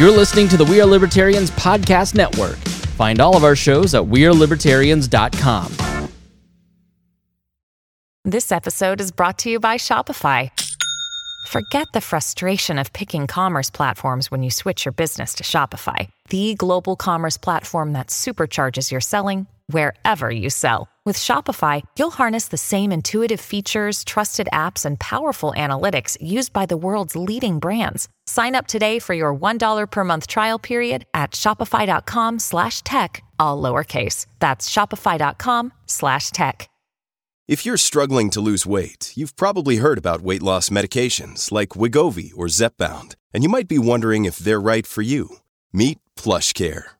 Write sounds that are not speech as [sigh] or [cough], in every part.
You're listening to the We Are Libertarians Podcast Network. Find all of our shows at WeareLibertarians.com. This episode is brought to you by Shopify. Forget the frustration of picking commerce platforms when you switch your business to Shopify, the global commerce platform that supercharges your selling wherever you sell. With Shopify, you'll harness the same intuitive features, trusted apps, and powerful analytics used by the world's leading brands. Sign up today for your $1 per month trial period at shopify.com slash tech, all lowercase. That's shopify.com slash tech. If you're struggling to lose weight, you've probably heard about weight loss medications like Wegovy or Zepbound, and you might be wondering if they're right for you. Meet PlushCare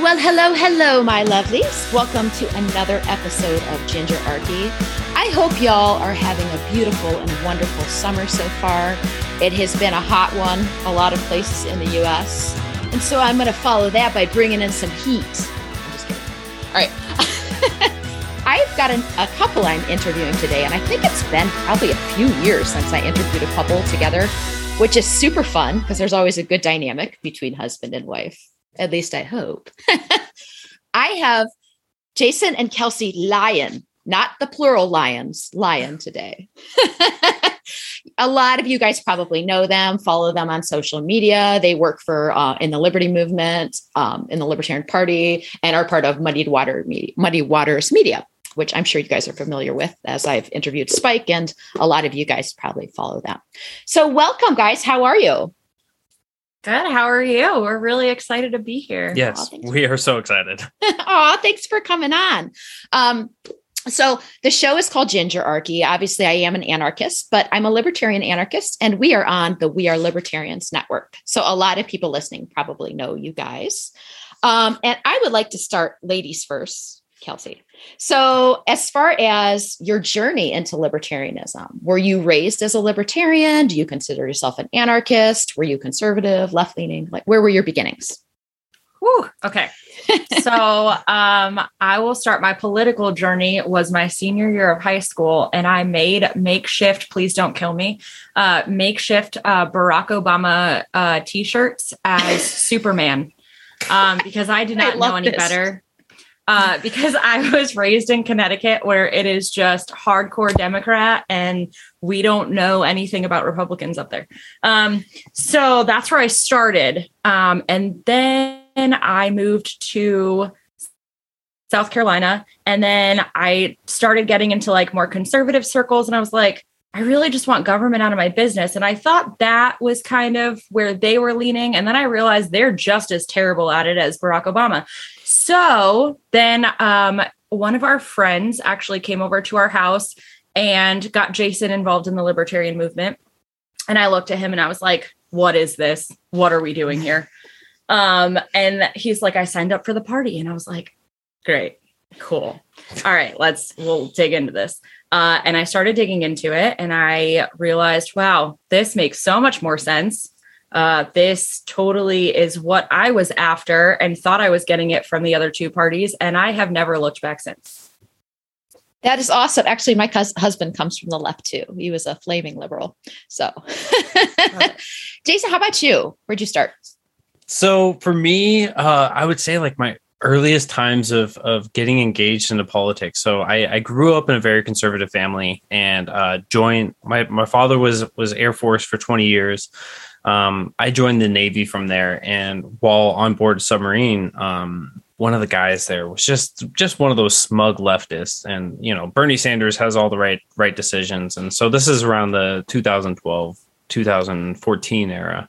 Well, hello, hello, my lovelies. Welcome to another episode of Gingerarchy. I hope y'all are having a beautiful and wonderful summer so far. It has been a hot one, a lot of places in the US. And so I'm going to follow that by bringing in some heat. I'm just kidding. All right. [laughs] I've got an, a couple I'm interviewing today, and I think it's been probably a few years since I interviewed a couple together, which is super fun because there's always a good dynamic between husband and wife. At least I hope. [laughs] I have Jason and Kelsey Lion, not the plural lions, lion today. [laughs] a lot of you guys probably know them, follow them on social media. They work for uh, in the Liberty Movement, um, in the Libertarian Party, and are part of Muddied Water Media, Muddy Waters Media, which I'm sure you guys are familiar with, as I've interviewed Spike, and a lot of you guys probably follow them. So, welcome, guys. How are you? Good. How are you? We're really excited to be here. Yes, we are so excited. [laughs] oh, thanks for coming on. Um, so the show is called Gingerarchy. Obviously, I am an anarchist, but I'm a libertarian anarchist, and we are on the We Are Libertarians network. So a lot of people listening probably know you guys. Um, and I would like to start ladies first, Kelsey. So, as far as your journey into libertarianism, were you raised as a libertarian? Do you consider yourself an anarchist? Were you conservative, left leaning? Like, where were your beginnings? Whew, okay. [laughs] so um, I will start my political journey was my senior year of high school, and I made makeshift, please don't kill me, uh, makeshift uh, Barack Obama uh, t-shirts as [laughs] Superman um, because I did not I know any this. better. Uh, because I was raised in Connecticut where it is just hardcore Democrat and we don't know anything about Republicans up there. Um, so that's where I started. Um, and then I moved to South Carolina. And then I started getting into like more conservative circles. And I was like, I really just want government out of my business. And I thought that was kind of where they were leaning. And then I realized they're just as terrible at it as Barack Obama. So then um, one of our friends actually came over to our house and got Jason involved in the libertarian movement. And I looked at him and I was like, what is this? What are we doing here? [laughs] Um, and he's like, I signed up for the party. And I was like, great, cool. All right, let's, we'll dig into this. Uh, and I started digging into it and I realized, wow, this makes so much more sense. Uh, this totally is what I was after and thought I was getting it from the other two parties. And I have never looked back since. That is awesome. Actually, my cus- husband comes from the left too. He was a flaming liberal. So, [laughs] Jason, how about you? Where'd you start? So for me, uh, I would say like my earliest times of of getting engaged into politics. So I, I grew up in a very conservative family and uh, joined. My my father was was Air Force for twenty years. Um, I joined the Navy from there, and while on board submarine, um, one of the guys there was just just one of those smug leftists, and you know Bernie Sanders has all the right right decisions, and so this is around the 2012 2014 era.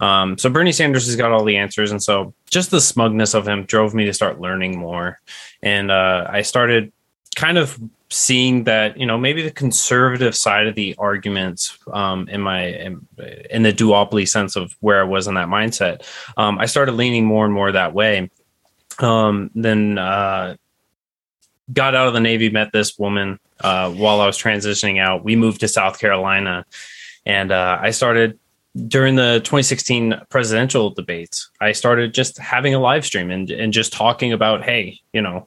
Um, so Bernie Sanders has got all the answers, and so just the smugness of him drove me to start learning more, and uh, I started kind of seeing that you know maybe the conservative side of the arguments um, in my in, in, the duopoly sense of where I was in that mindset, um, I started leaning more and more that way. Um, then uh, got out of the Navy, met this woman uh, while I was transitioning out. We moved to South Carolina, and uh, I started during the 2016 presidential debates. I started just having a live stream and and just talking about, hey, you know,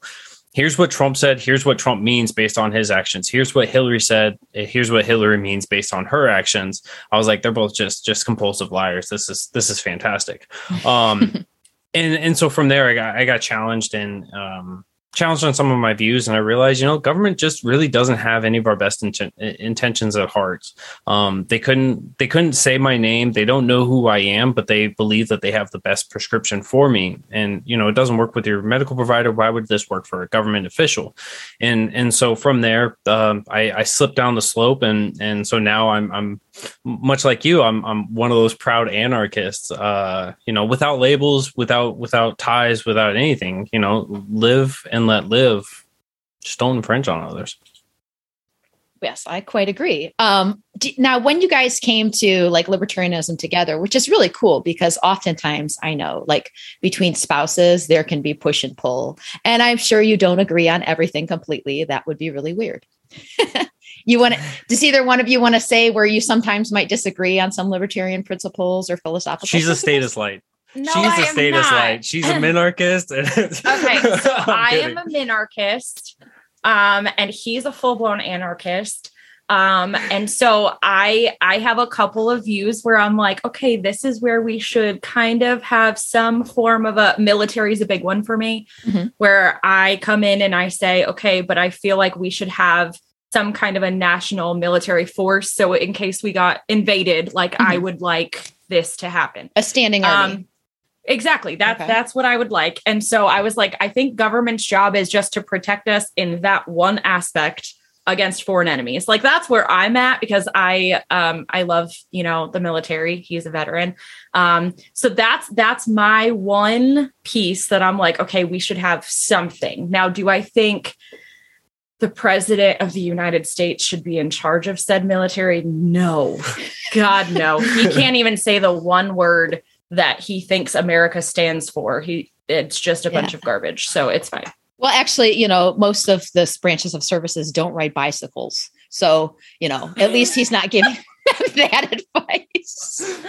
here's what Trump said. Here's what Trump means based on his actions. Here's what Hillary said. Here's what Hillary means based on her actions. I was like, they're both just just compulsive liars. This is this is fantastic. Um, [laughs] and and so from there, I got I got challenged and um, challenged on some of my views and I realized, you know, government just really doesn't have any of our best inten- intentions at heart. Um, they couldn't they couldn't say my name. They don't know who I am, but they believe that they have the best prescription for me. And you know, it doesn't work with your medical provider. Why would this work for a government official? And and so from there, um, I, I slipped down the slope, and and so now I'm I'm much like you, I'm I'm one of those proud anarchists. Uh, you know, without labels, without without ties, without anything. You know, live and let live. Just don't infringe on others. Yes, I quite agree. Um, now, when you guys came to like libertarianism together, which is really cool because oftentimes I know, like between spouses, there can be push and pull, and I'm sure you don't agree on everything completely. That would be really weird. [laughs] you want to does either one of you want to say where you sometimes might disagree on some libertarian principles or philosophical she's principles? a status light No, she's I a am status not. light she's a [laughs] minarchist [laughs] okay, so I'm I kidding. am a minarchist, um, and he's a full blown anarchist. Um, and so I I have a couple of views where I'm like, okay, this is where we should kind of have some form of a military is a big one for me, Mhm. where I come in and I say, okay, but I feel like we should have some kind of a national military force. So in case we got invaded, like I Mhm. would like this to happen. a standing army. Um, exactly. That's Okay. that's what I would like. And so I was like, I think government's job is just to protect us in that one aspect against foreign enemies. Like that's where I'm at because I um I love, you know, the military. He's a veteran. Um so that's that's my one piece that I'm like, okay, we should have something. Now, do I think the president of the United States should be in charge of said military? No. God no. He [laughs] can't even say the one word that he thinks America stands for. He it's just a bunch of garbage. So it's fine. Well, actually, you know, most of the branches of services don't ride bicycles. So, you know, at least he's not giving them [laughs] that advice.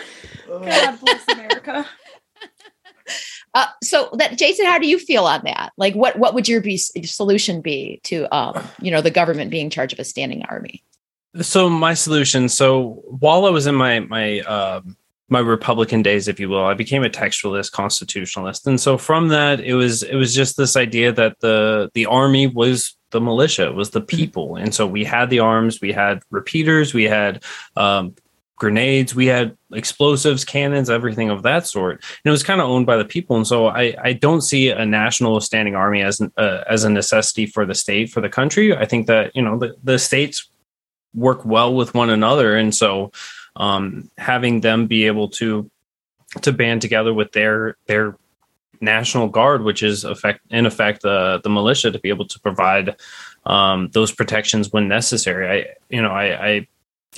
God bless America. Uh, so that Jason, how do you feel on that? Like what what would your be solution be to um, you know, the government being in charge of a standing army? so my solution so while i was in my my um my republican days if you will i became a textualist constitutionalist and so from that it was it was just this idea that the the army was the militia it was the people and so we had the arms we had repeaters we had um grenades. We had explosives cannons everything of that sort. And it was kind of owned by the people. And so i i don't see a national standing army as uh, as a necessity for the state for the country. I think that you know the, the states work well with one another. And so um, having them be able to to band together with their their national guard which is effect in effect uh, the militia to be able to provide um, those protections when necessary. I you know i i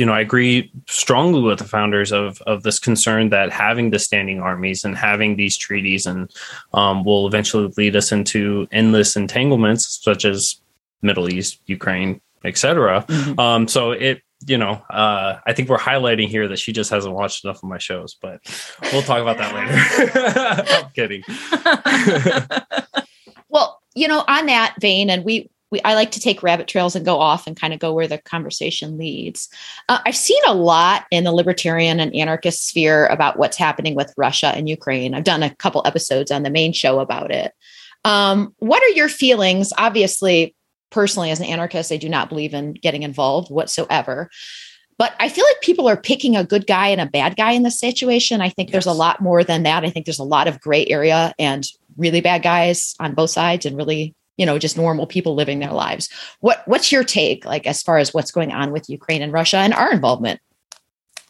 you know i agree strongly with the founders of of this concern that having the standing armies and having these treaties and um, will eventually lead us into endless entanglements such as middle east ukraine etc um, so it, you know, uh, I think we're highlighting here that she just hasn't watched enough of my shows, but we'll talk about that later. [laughs] I'm kidding. [laughs] [laughs] Well, you know, on that vein, and we, we I like to take rabbit trails and go off and kind of go where the conversation leads. Uh, I've seen a lot in the libertarian and anarchist sphere about what's happening with Russia and Ukraine. I've done a couple episodes on the main show about it. Um, what are your feelings? Obviously, personally, as an anarchist, I do not believe in getting involved whatsoever. But I feel like people are picking a good guy and a bad guy in this situation. I think there's a lot more than that. I think there's a lot of gray area and really bad guys on both sides and really, you know, just normal people living their lives. What what's your take like as far as what's going on with Ukraine and Russia and our involvement?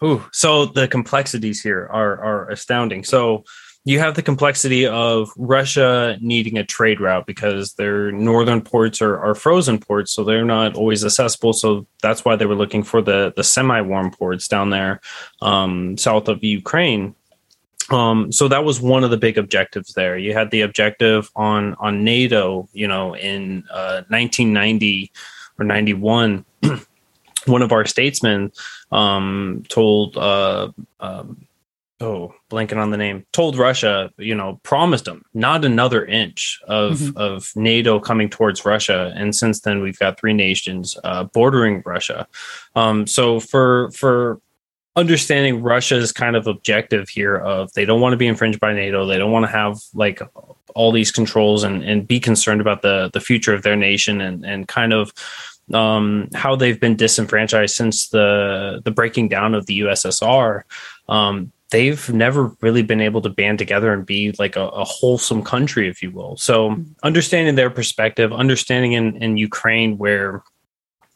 Ooh, so the complexities here are are astounding. So you have the complexity of Russia needing a trade route because their northern ports are, are frozen ports, so they're not always accessible. So that's why they were looking for the the semi warm ports down there um, south of Ukraine. Um, so that was one of the big objectives there. You had the objective on on NATO, you know, in uh, 1990 or 91. [clears throat] one of our statesmen um, told uh, um, oh blanking on the name told russia you know promised them not another inch of mm-hmm. of nato coming towards russia and since then we've got three nations uh, bordering russia um, so for for understanding russia's kind of objective here of they don't want to be infringed by nato they don't want to have like all these controls and and be concerned about the the future of their nation and and kind of um, how they've been disenfranchised since the the breaking down of the USSR. Um, they've never really been able to band together and be like a, a wholesome country, if you will. So mm-hmm. understanding their perspective, understanding in, in Ukraine where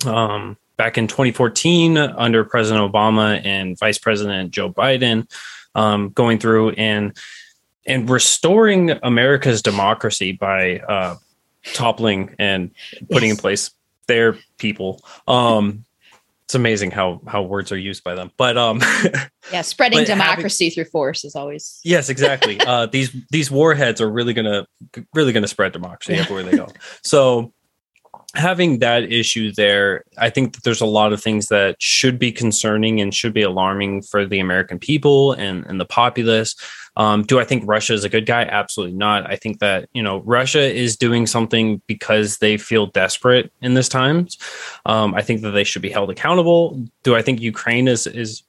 um, back in 2014 under President Obama and Vice President Joe Biden um, going through and and restoring America's democracy by uh, toppling and putting in place their people. Um, it's amazing how how words are used by them. But um [laughs] yeah spreading but democracy having, through force is always yes exactly. Uh these these warheads are really gonna really gonna spread democracy everywhere they go. So having that issue there i think that there's a lot of things that should be concerning and should be alarming for the american people and and the populace um, do I think Russia is a good guy? Absolutely not. I think that you know Russia is doing something because they feel desperate in this times. Um, I think that they should be held accountable. Do I think Ukraine is is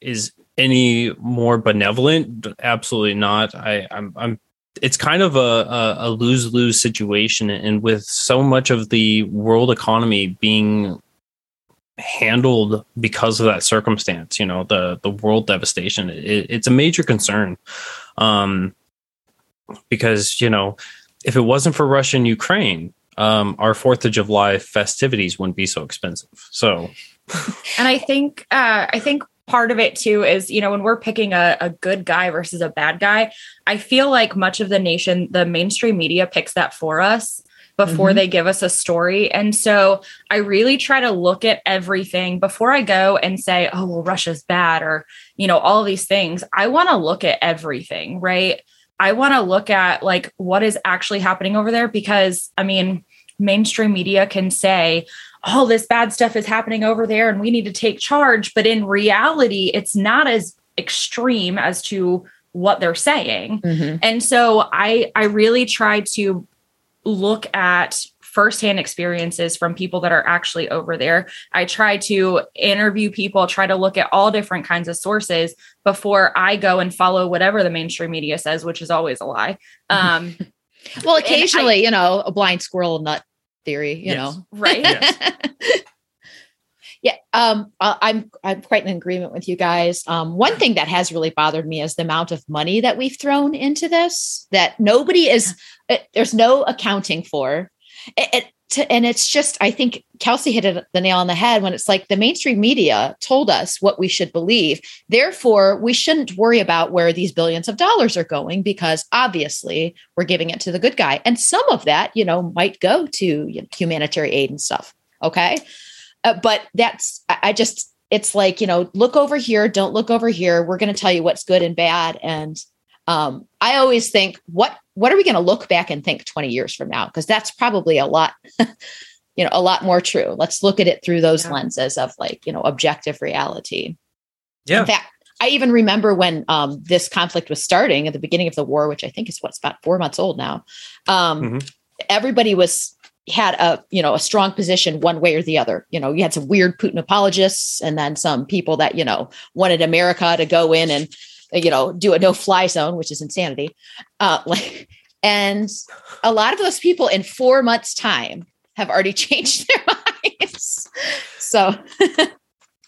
is any more benevolent? Absolutely not. I, I'm, I'm it's kind of a, a, lose lose situation, and with so much of the world economy being handled because of that circumstance you know the the world devastation it, it's a major concern. Um because you know if it wasn't for russia and ukraine um our fourth of july festivities wouldn't be so expensive. So and i think uh i think part of it too is you know when we're picking a, a good guy versus a bad guy i feel like much of the nation the mainstream media picks that for us before mm-hmm. they give us a story. And so I really try to look at everything before I go and say, oh, well, Russia's bad or, you know, all these things. I want to look at everything, right? I want to look at like what is actually happening over there because, I mean, mainstream media can say, all this bad stuff is happening over there and we need to take charge. But in reality, it's not as extreme as to what they're saying. Mm-hmm. And so I I really try to look at firsthand experiences from people that are actually over there. I try to interview people, try to look at all different kinds of sources before I go and follow whatever the mainstream media says, which is always a lie. [laughs] Um, well, occasionally, I, you know, a blind squirrel nut theory, you yes. know, [laughs] right? Yes. Yeah, um, I'm I'm quite in agreement with you guys. Um, one thing that has really bothered me is the amount of money that we've thrown into this. That nobody is it, there's no accounting for. It, it, to, and it's just I think Kelsey hit it, the nail on the head when it's like the mainstream media told us what we should believe. Therefore, we shouldn't worry about where these billions of dollars are going because obviously we're giving it to the good guy, and some of that you know might go to you know, humanitarian aid and stuff. Okay, uh, but that's, I just, it's like, you know, look over here, don't look over here. We're going to tell you what's good and bad. And um, I always think, what, what are we going to look back and think 20 years from now? Because that's probably a lot, [laughs] you know, a lot more true. Let's look at it through those yeah. lenses of like, you know, objective reality. Yeah. In fact, I even remember when um, this conflict was starting at the beginning of the war, which I think is what's about four months old now. Um, mm-hmm. Everybody was had a you know a strong position one way or the other you know you had some weird putin apologists and then some people that you know wanted america to go in and you know do a no fly zone which is insanity. Uh [laughs] like and a lot of those people in four months time have already [laughs] changed their [laughs] minds. So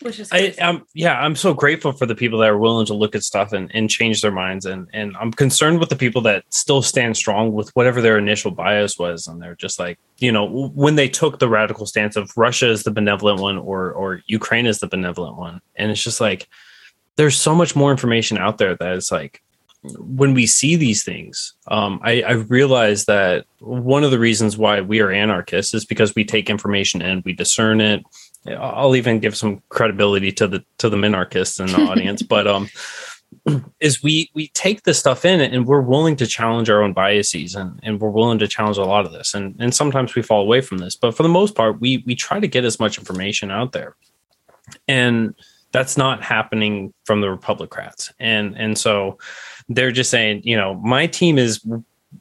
which is I, am yeah i'm so grateful for the people that are willing to look at stuff and, and change their minds and and i'm concerned with the people that still stand strong with whatever their initial bias was and they're just like you know when they took the radical stance of russia is the benevolent one or or ukraine is the benevolent one and it's just like there's so much more information out there that is like when we see these things, um, I, I realize that one of the reasons why we are anarchists is because we take information and we discern it, I'll even give some credibility to the to the minarchists in the [laughs] audience, but um, is we we take this stuff in and we're willing to challenge our own biases and, and we're willing to challenge a lot of this. And and sometimes we fall away from this but for the most part we we try to get as much information out there. And that's not happening from the Republicans. and and so they're just saying you know my team is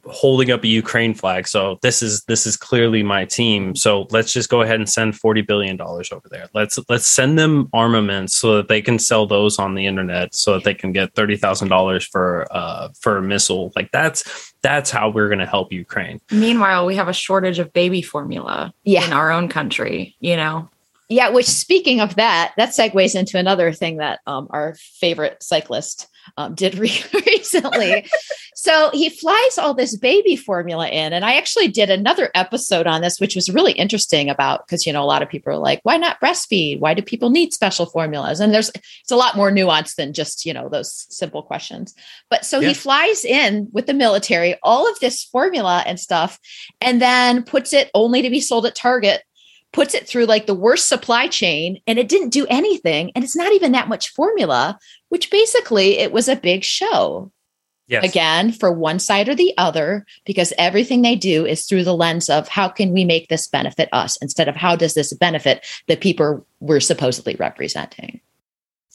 holding up a Ukraine flag. So this is this is clearly my team. So let's just go ahead and send 40 billion dollars over there. Let's let's send them armaments so that they can sell those on the internet so that they can get $30,000 for uh for a missile. Like that's that's how we're going to help Ukraine. Meanwhile, we have a shortage of baby formula Yeah. in our own country, you know. Yeah, which speaking of that, that segues into another thing that um, our favorite cyclist um, did re- [laughs] recently. so he flies all this baby formula in, and I actually did another episode on this, which was really interesting about because you know a lot of people are like, why not breastfeed? Why do people need special formulas? And there's it's a lot more nuanced than just you know those simple questions. But so Yeah. he flies in with the military all of this formula and stuff, and then puts it only to be sold at Target puts it through like the worst supply chain and it didn't do anything and it's not even that much formula which basically it was a big show Yes. again for one side or the other because everything they do is through the lens of how can we make this benefit us instead of how does this benefit the people we're supposedly representing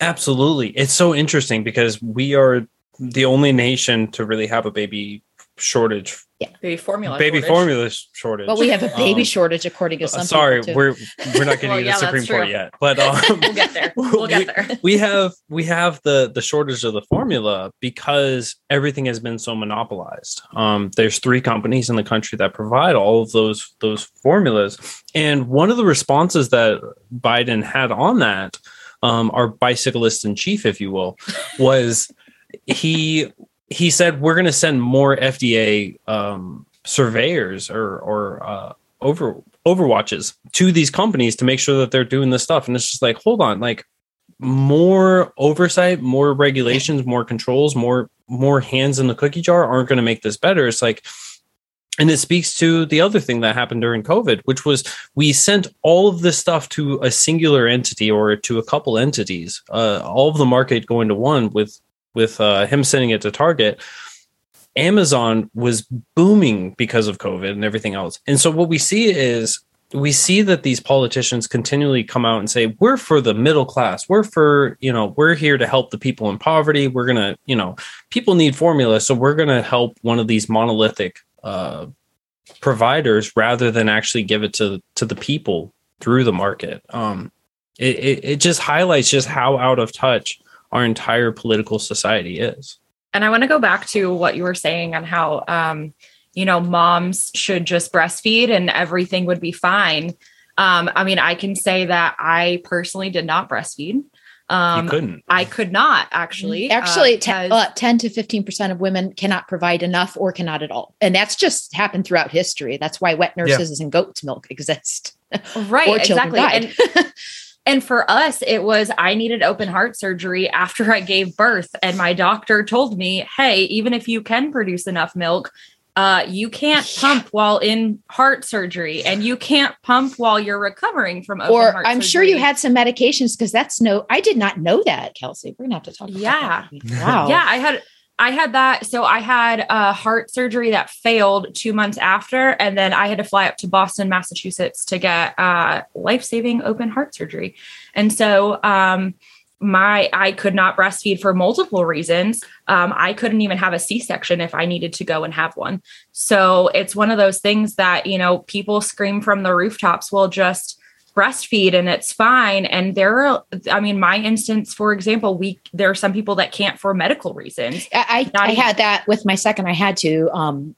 Absolutely. It's so interesting because we are the only nation to really have a baby shortage, Yeah, Baby formula. baby shortage. formula shortage. but we have a baby Um, shortage according to some Uh, sorry, too. we're we're not [laughs] getting Well, to yeah, the Supreme Court yet, but [laughs] um, We'll get there. We'll get we- there. [laughs] we have we have the the shortage of the formula because everything has been so monopolized. Um, there's three companies in the country that provide all of those those formulas, and one of the responses that Biden had on that, um, our bicyclist in chief, if you will, was he he said we're going to send more FDA um, surveyors or or uh, over overwatches to these companies to make sure that they're doing this stuff. And it's just like hold on like more oversight more regulations more controls more more hands in the cookie jar aren't going to make this better. It's like and it speaks to the other thing that happened during covid which was we sent all of this stuff to a singular entity or to a couple entities uh, all of the market going to one with with uh, him sending it to target Amazon was booming because of COVID and everything else. And so what we see is we see that these politicians continually come out and say, we're for the middle class. We're for, you know, we're here to help the people in poverty. We're to, you know, people need formula. So we're to help one of these monolithic uh, providers rather than actually give it to, to the people through the market. Um, it, it, it just highlights just how out of touch our entire political society is. And I want to go back to what you were saying on how, um, you know, moms should just breastfeed and everything would be fine. Um, I mean, I can say that I personally did not breastfeed. Um, you couldn't. I could not actually. uh, Actually, te- because- uh, 10 to 15% of women cannot provide enough or cannot at all. And that's just happened throughout history. That's why wet nurses and goat's milk exist. [laughs] right, exactly. And, [laughs] and for us, it was I needed open heart surgery after I gave birth. And my doctor told me, hey, even if you can produce enough milk, uh, you can't pump while in heart surgery and you can't pump while you're recovering from open or I'm sure you had some medications because that's no, I did not know that, Kelsey. We're going to have to talk about Yeah. Wow. Yeah, I had I had that. So I had a heart surgery that failed two months after, and then I had to fly up to Boston, Massachusetts to get uh, life saving open heart surgery. And so um, my I could not breastfeed for multiple reasons. Um, I couldn't even have a C section if I needed to go and have one. So it's one of those things that you know people scream from the rooftops. Well, just breastfeed and it's fine and there are i mean my instance for example we there are some people that can't for medical reasons I, I, had that with my second. I had to um,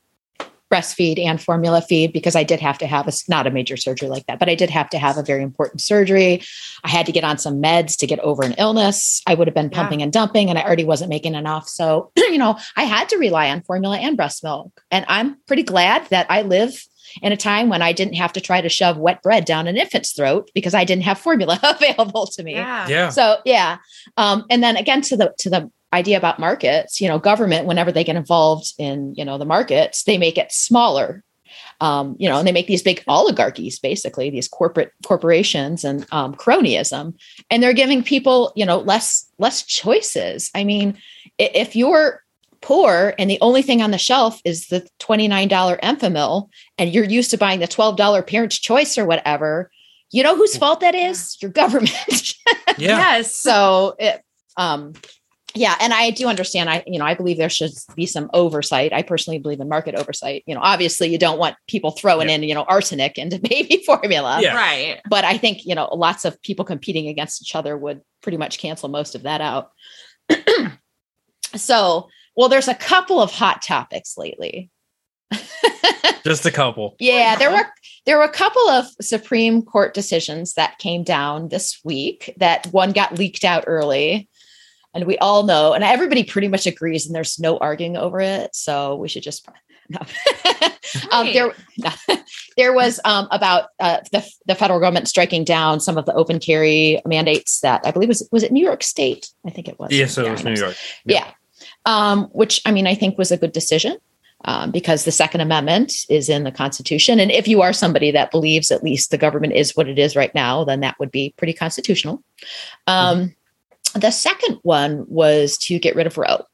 breastfeed and formula feed because I did have to have a not a major surgery like that, but I did have to have a very important surgery. I had to get on some meds to get over an illness. I would have been Yeah. pumping and dumping, and I already wasn't making enough. So [clears throat] you know, I had to rely on formula and breast milk, and I'm pretty glad that I live. In a time when I didn't have to try to shove wet bread down an infant's throat because I didn't have formula [laughs] available to me. Yeah. Yeah. so yeah. Um, and then again to the to the idea about markets you know government whenever they get involved in you know the markets they make it smaller. Um, you know and they make these big oligarchies basically these corporate corporations and um, cronyism. And they're giving people you know less less choices. I mean if you're poor and the only thing on the shelf is the $29 Enfamil and you're used to buying the $12 parent's choice or whatever, you know whose fault that is? Your government. [laughs] Yeah. Yes. so it, um, yeah, and I do understand. I, you know, I believe there should be some oversight. I personally believe in market oversight. You know, obviously, you don't want people throwing Yeah. in, you know, arsenic into [laughs] baby formula. Yeah. Right. But I think you know, lots of people competing against each other would pretty much cancel most of that out. [clears throat] so, well, there's a couple of hot topics lately. [laughs] Just a couple. Yeah, there were there were a couple of Supreme Court decisions that came down this week. That one got leaked out early, and we all know, and everybody pretty much agrees, and there's no arguing over it. So we should just [laughs] no. um, there, [laughs] there was um, about uh, the the federal government striking down some of the open carry mandates that I believe was was it New York State? I think it was. Yeah, so it was New York. Yeah. Um, which I mean, I think was a good decision um, because the Second Amendment is in the Constitution. And if you are somebody that believes at least the government is what it is right now, then that would be pretty constitutional. Um, The second one was to get rid of Roe.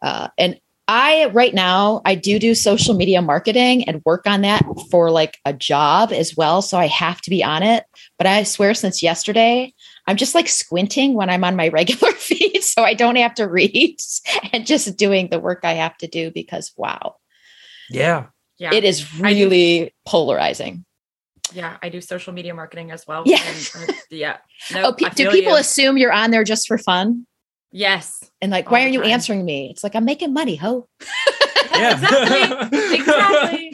Uh, and I, right now, I do do social media marketing and work on that for like a job as well. So I have to be on it. But I swear, since yesterday, I'm just like squinting when I'm on my [laughs] regular feed. So I don't have to read [laughs] and just doing the work I have to do because wow, Yeah. Yeah. it is I do- really polarizing. yeah. I do social media marketing as well. Yeah. And, uh, yeah. oh, pe- do people you. assume you're on there just for fun? Yes. And like, All why aren't you time. answering me? It's like, I'm making money, ho. [laughs] Yeah. Exactly. exactly.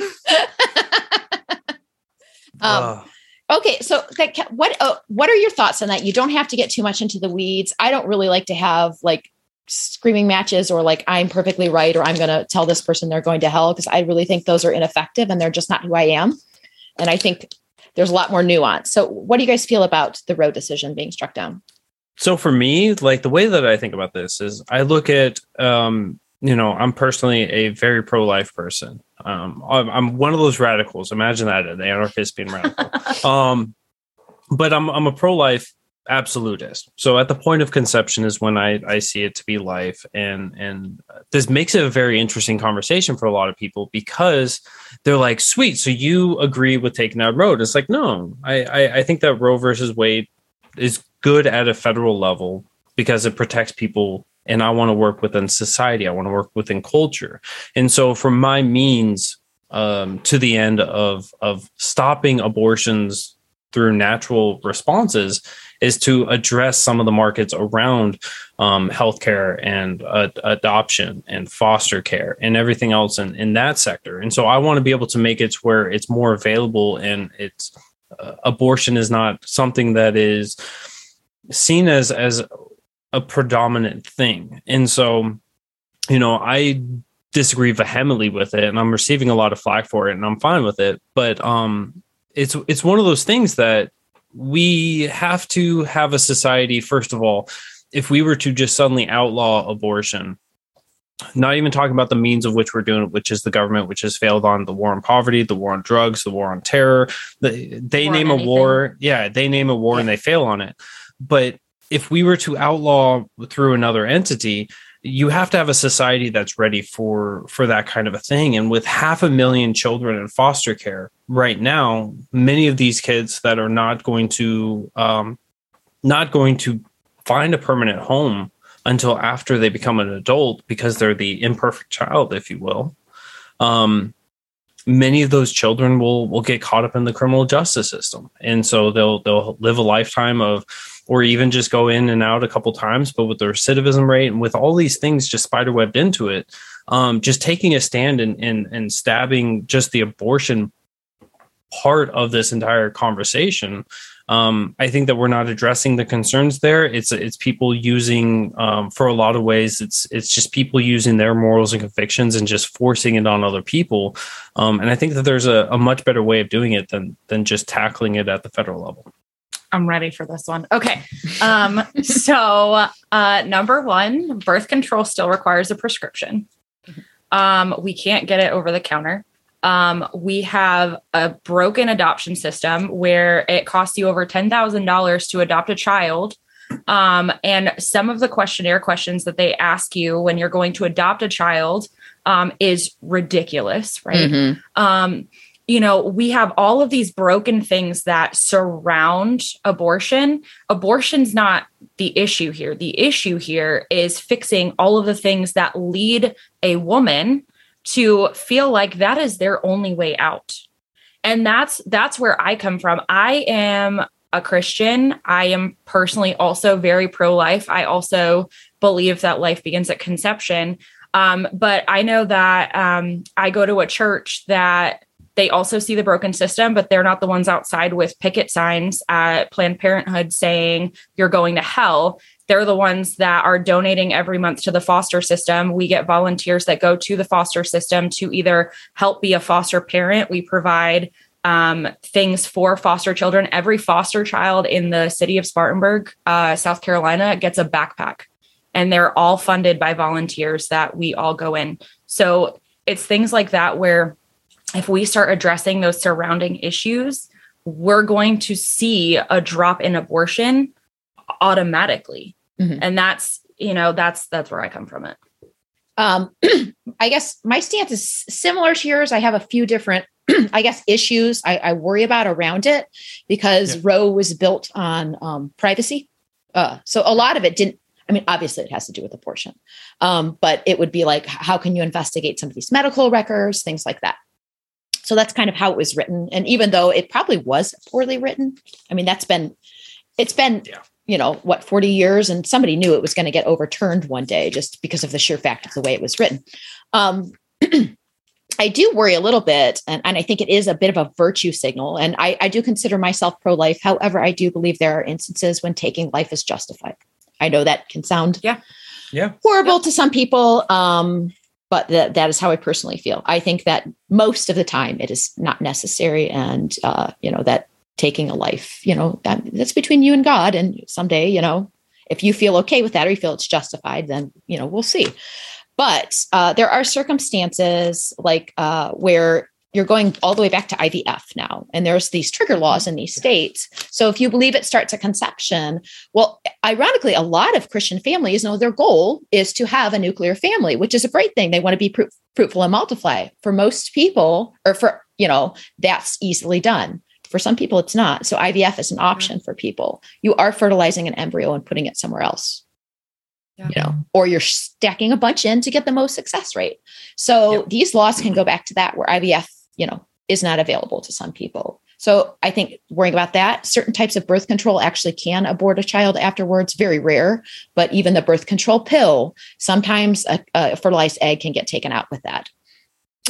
Um, Oh, Okay, so what uh, what are your thoughts on that? You don't have to get too much into the weeds. I don't really like to have like screaming matches or like I'm perfectly right or I'm going to tell this person they're going to hell because I really think those are ineffective and they're just not who I am. And I think there's a lot more nuance. So, what do you guys feel about the Roe decision being struck down? so for me, like the way that I think about this is I look at, um, you know, I'm personally a very pro-life person. Um, I'm, I'm one of those radicals. Imagine that an anarchist being radical. [laughs] um, but I'm I'm a pro-life absolutist. So at the point of conception is when I I see it to be life, and and this makes it a very interesting conversation for a lot of people because they're like, sweet, so you agree with taking that road? It's like, no, I I, I think that Roe versus Wade is good at a federal level because it protects people and I want to work within society. I want to work within culture. And so from my means um, to the end of of stopping abortions through natural responses is to address some of the markets around um, healthcare and uh, adoption and foster care and everything else in, in that sector. And so I want to be able to make it where it's more available and it's uh, abortion is not something that is seen as as a predominant thing. And so, you know, I disagree vehemently with it and I'm receiving a lot of flack for it and I'm fine with it, but um it's it's one of those things that we have to have a society first of all if we were to just suddenly outlaw abortion not even talking about the means of which we're doing it, which is the government, which has failed on the war on poverty, the war on drugs, the war on terror. The, they War name a war, yeah, they name a war and they fail on it. But if we were to outlaw through another entity, you have to have a society that's ready for for that kind of a thing. And with half a million children in foster care right now, many of these kids that are not going to um, not going to find a permanent home until after they become an adult because they're the imperfect child, if you will. Um, many of those children will will get caught up in the criminal justice system, and so they'll they'll live a lifetime of, or even just go in and out a couple times. But with the recidivism rate and with all these things just spiderwebbed into it, um, just taking a stand and and and stabbing just the abortion part of this entire conversation um, I think that we're not addressing the concerns there. It's it's people using um, for a lot of ways. It's it's just people using their morals and convictions and just forcing it on other people. Um, and I think that there's a, a much better way of doing it than than just tackling it at the federal level. I'm ready for this one. Okay. Um, [laughs] so uh, number one, birth control still requires a prescription. Um, we can't get it over the counter. Um, we have a broken adoption system where it costs you over $10,000 to adopt a child. Um, and some of the questionnaire questions that they ask you when you're going to adopt a child um, is ridiculous, right? Mm-hmm. Um, you know, we have all of these broken things that surround abortion. Abortion's not the issue here. The issue here is fixing all of the things that lead a woman to feel like that is their only way out. And that's that's where I come from. I am a Christian. I am personally also very pro life. I also believe that life begins at conception. Um, but I know that um, I go to a church that they also see the broken system, but they're not the ones outside with picket signs at Planned Parenthood saying you're going to hell. They're the ones that are donating every month to the foster system. We get volunteers that go to the foster system to either help be a foster parent. We provide um, things for foster children. Every foster child in the city of Spartanburg, uh, South Carolina, gets a backpack, and they're all funded by volunteers that we all go in. So it's things like that where if we start addressing those surrounding issues, we're going to see a drop in abortion automatically. Mm-hmm. And that's, you know, that's that's where I come from it. Um, [clears throat] I guess my stance is similar to yours. I have a few different, [clears throat] I guess, issues I, I worry about around it because yeah. Roe was built on um, privacy. Uh, so a lot of it didn't. I mean, obviously, it has to do with abortion, um, but it would be like, how can you investigate some of these medical records, things like that. So that's kind of how it was written. And even though it probably was poorly written, I mean, that's been, it's been, yeah. you know, what, 40 years, and somebody knew it was going to get overturned one day just because of the sheer fact of the way it was written. Um, [clears throat] I do worry a little bit, and, and I think it is a bit of a virtue signal. And I, I do consider myself pro life. However, I do believe there are instances when taking life is justified. I know that can sound yeah, yeah. horrible yeah. to some people. Um, but that, that is how I personally feel. I think that most of the time it is not necessary. And, uh, you know, that taking a life, you know, that, that's between you and God. And someday, you know, if you feel okay with that or you feel it's justified, then, you know, we'll see. But uh, there are circumstances like uh, where you're going all the way back to IVF now. And there's these trigger laws in these states. So if you believe it starts at conception, well, ironically, a lot of Christian families know their goal is to have a nuclear family, which is a great thing. They want to be fruitful and multiply. For most people, or for, you know, that's easily done. For some people, it's not. So IVF is an option for people. You are fertilizing an embryo and putting it somewhere else. Yeah. You know, or you're stacking a bunch in to get the most success rate. So these laws can go back to that where IVF you know, is not available to some people. So I think worrying about that, certain types of birth control actually can abort a child afterwards, very rare. But even the birth control pill, sometimes a, a fertilized egg can get taken out with that.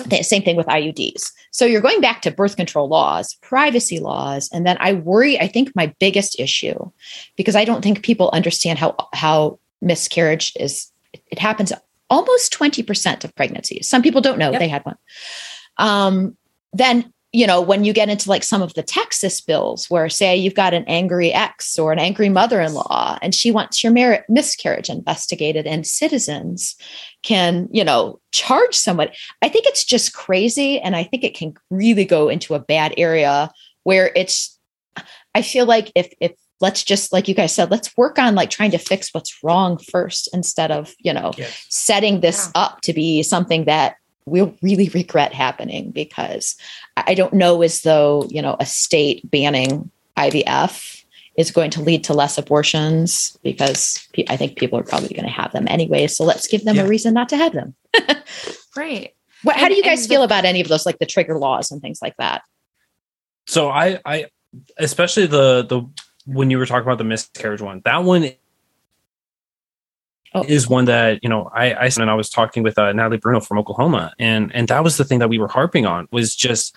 The same thing with IUDs. So you're going back to birth control laws, privacy laws, and then I worry. I think my biggest issue, because I don't think people understand how how miscarriage is. It happens almost twenty percent of pregnancies. Some people don't know yep. they had one. Um, then you know when you get into like some of the texas bills where say you've got an angry ex or an angry mother-in-law and she wants your mar- miscarriage investigated and citizens can you know charge somebody i think it's just crazy and i think it can really go into a bad area where it's i feel like if if let's just like you guys said let's work on like trying to fix what's wrong first instead of you know yes. setting this yeah. up to be something that we'll really regret happening because I don't know as though, you know, a state banning IVF is going to lead to less abortions because I think people are probably going to have them anyway. So let's give them yeah. a reason not to have them. [laughs] right. What, how do you guys feel the, about any of those, like the trigger laws and things like that? So I, I, especially the the when you were talking about the miscarriage one, that one oh. is one that you know I I and I was talking with uh, Natalie Bruno from Oklahoma, and and that was the thing that we were harping on was just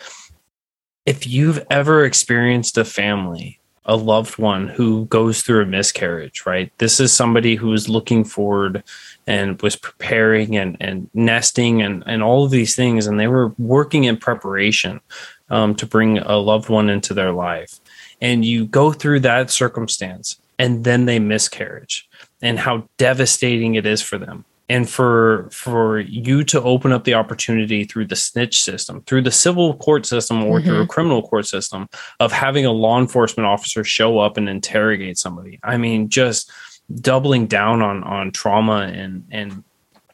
if you've ever experienced a family a loved one who goes through a miscarriage, right? This is somebody who is looking forward and was preparing and, and nesting and, and all of these things. And they were working in preparation um, to bring a loved one into their life. And you go through that circumstance and then they miscarriage and how devastating it is for them. and for for you to open up the opportunity through the snitch system through the civil court system or mm-hmm. through a criminal court system of having a law enforcement officer show up and interrogate somebody i mean just doubling down on on trauma and and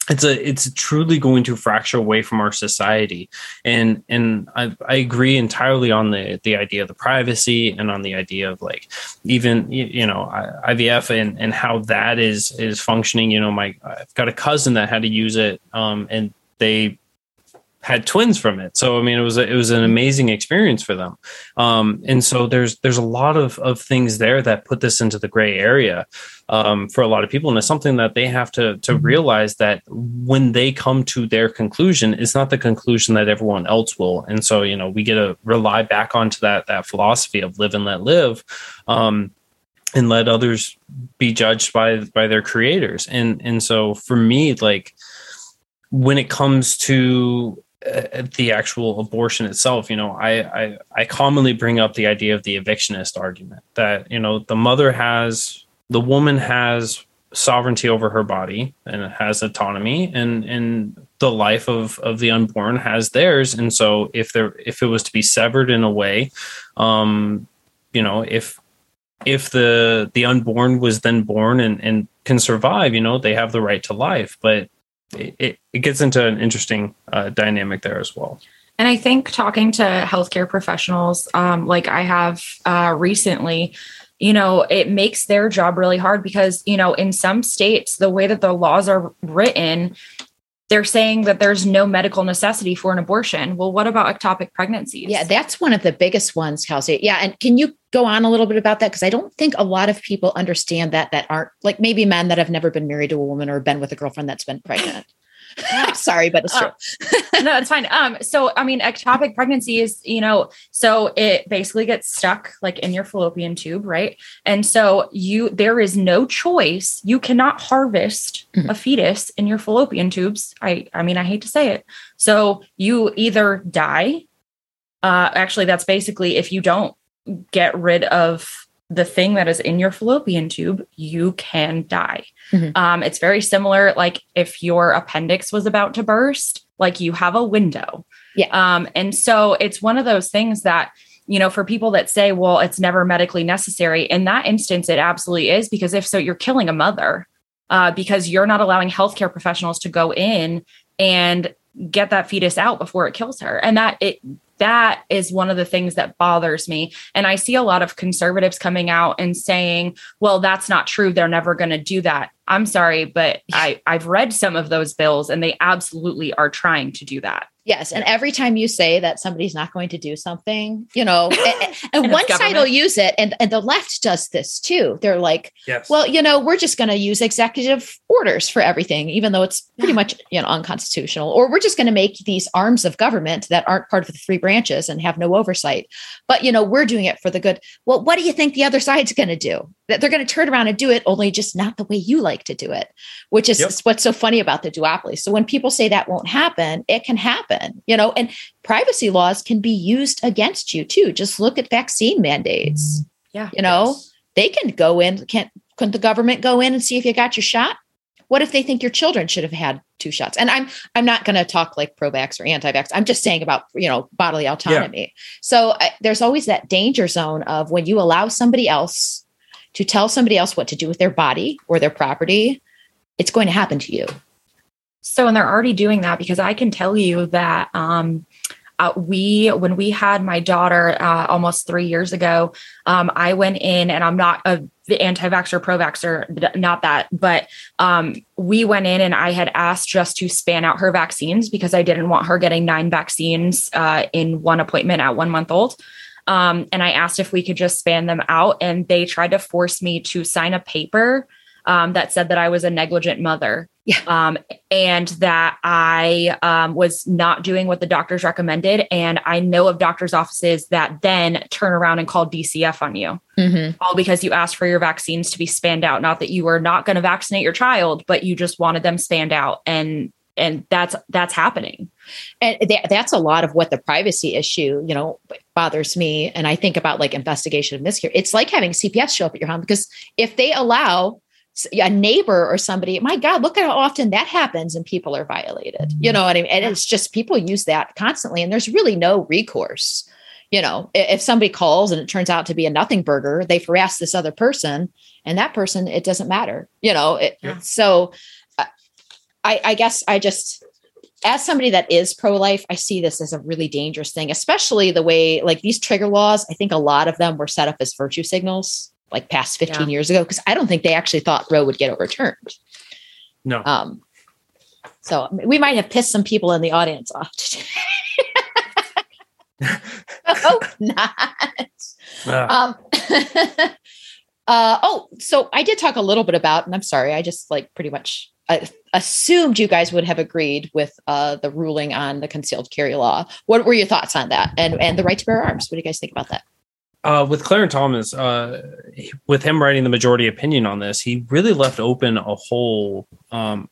it's a it's truly going to fracture away from our society. And and I, I agree entirely on the the idea of the privacy and on the idea of like even you know ivf and and how that is is functioning. You know my i've got a cousin that had to use it um and they had twins from it. So I mean, it was a, it was an amazing experience for them. Um, and so there's there's a lot of of things there that put this into the gray area um, for a lot of people, and it's something that they have to to mm-hmm. realize that when they come to their conclusion, it's not the conclusion that everyone else will. And so you know, we get to rely back onto that that philosophy of live and let live. Um, and let others be judged by by their creators and and so for me like when it comes to the actual abortion itself you know I, I i commonly bring up the idea of the evictionist argument that you know the mother has the woman has sovereignty over her body and has autonomy and and the life of of the unborn has theirs. And so if there if it was to be severed in a way um you know if if the the unborn was then born and and can survive you know they have the right to life. But it, it gets into an interesting uh, dynamic there as well. And I think talking to healthcare professionals, um, like I have uh, recently, you know, it makes their job really hard because, you know, in some states, the way that the laws are written, they're saying that there's no medical necessity for an abortion. Well, what about ectopic pregnancies? Yeah, that's one of the biggest ones, Kelsey. Yeah. And can you go on a little bit about that? Because I don't think a lot of people understand that, that aren't like maybe men that have never been married to a woman or been with a girlfriend that's been pregnant. [laughs] Sorry, but it's true. Uh, [laughs] no, it's fine. Um, so I mean, ectopic pregnancy is, you know, so it basically gets stuck like in your fallopian tube, right? And so you there is no choice. You cannot harvest mm-hmm. a fetus in your fallopian tubes. I I mean, I hate to say it. So you either die. Uh actually that's basically if you don't get rid of the thing that is in your fallopian tube, you can die. Mm-hmm. Um, it's very similar, like if your appendix was about to burst, like you have a window. Yeah. Um, and so it's one of those things that, you know, for people that say, well, it's never medically necessary, in that instance, it absolutely is, because if so, you're killing a mother uh, because you're not allowing healthcare professionals to go in and get that fetus out before it kills her. And that it that is one of the things that bothers me. And I see a lot of conservatives coming out and saying, well, that's not true. They're never going to do that. I'm sorry, but [laughs] I, I've read some of those bills and they absolutely are trying to do that. Yes. And every time you say that somebody's not going to do something, you know, [laughs] and, and one side will use it and, and the left does this too. They're like, yes. well, you know, we're just going to use executive orders for everything, even though it's pretty much, you know, unconstitutional, or we're just going to make these arms of government that aren't part of the three branches and have no oversight. But, you know, we're doing it for the good. Well, what do you think the other side's going to do? That they're going to turn around and do it, only just not the way you like to do it, which is yep. what's so funny about the duopoly. So when people say that won't happen, it can happen happen, you know, and privacy laws can be used against you too. Just look at vaccine mandates. Mm-hmm. Yeah. You know, yes. they can go in, can't couldn't the government go in and see if you got your shot? What if they think your children should have had two shots? And I'm I'm not going to talk like pro-vax or anti-vax. I'm just saying about you know bodily autonomy. Yeah. So I, there's always that danger zone of when you allow somebody else to tell somebody else what to do with their body or their property, it's going to happen to you. So, and they're already doing that because I can tell you that um, uh, we, when we had my daughter uh, almost three years ago, um, I went in and I'm not a anti-vaxxer, pro-vaxxer, not that, but um, we went in and I had asked just to span out her vaccines because I didn't want her getting nine vaccines uh, in one appointment at one month old. Um, and I asked if we could just span them out, and they tried to force me to sign a paper um, that said that I was a negligent mother. Yeah. Um, and that I um, was not doing what the doctors recommended. And I know of doctors' offices that then turn around and call DCF on you, mm-hmm. all because you asked for your vaccines to be spanned out. Not that you were not going to vaccinate your child, but you just wanted them spanned out. And and that's that's happening and th- that's a lot of what the privacy issue you know bothers me and i think about like investigation of miscarriage it's like having cps show up at your home because if they allow a neighbor or somebody, my God, look at how often that happens and people are violated. You know what I mean? And it's just people use that constantly, and there's really no recourse. You know, if somebody calls and it turns out to be a nothing burger, they've harassed this other person, and that person, it doesn't matter. You know, it, yeah. so uh, I, I guess I just as somebody that is pro-life i see this as a really dangerous thing especially the way like these trigger laws i think a lot of them were set up as virtue signals like past 15 yeah. years ago because I don't think they actually thought Roe would get overturned. No. Um, so we might have pissed some people in the audience off [laughs] oh, not. Um, [laughs] uh, oh, so I did talk a little bit about, and I'm sorry, I just like pretty much uh, assumed you guys would have agreed with uh, the ruling on the concealed carry law. What were your thoughts on that, and and the right to bear arms? What do you guys think about that? Uh, with Clarence Thomas, uh, with him writing the majority opinion on this, he really left open a hole, um,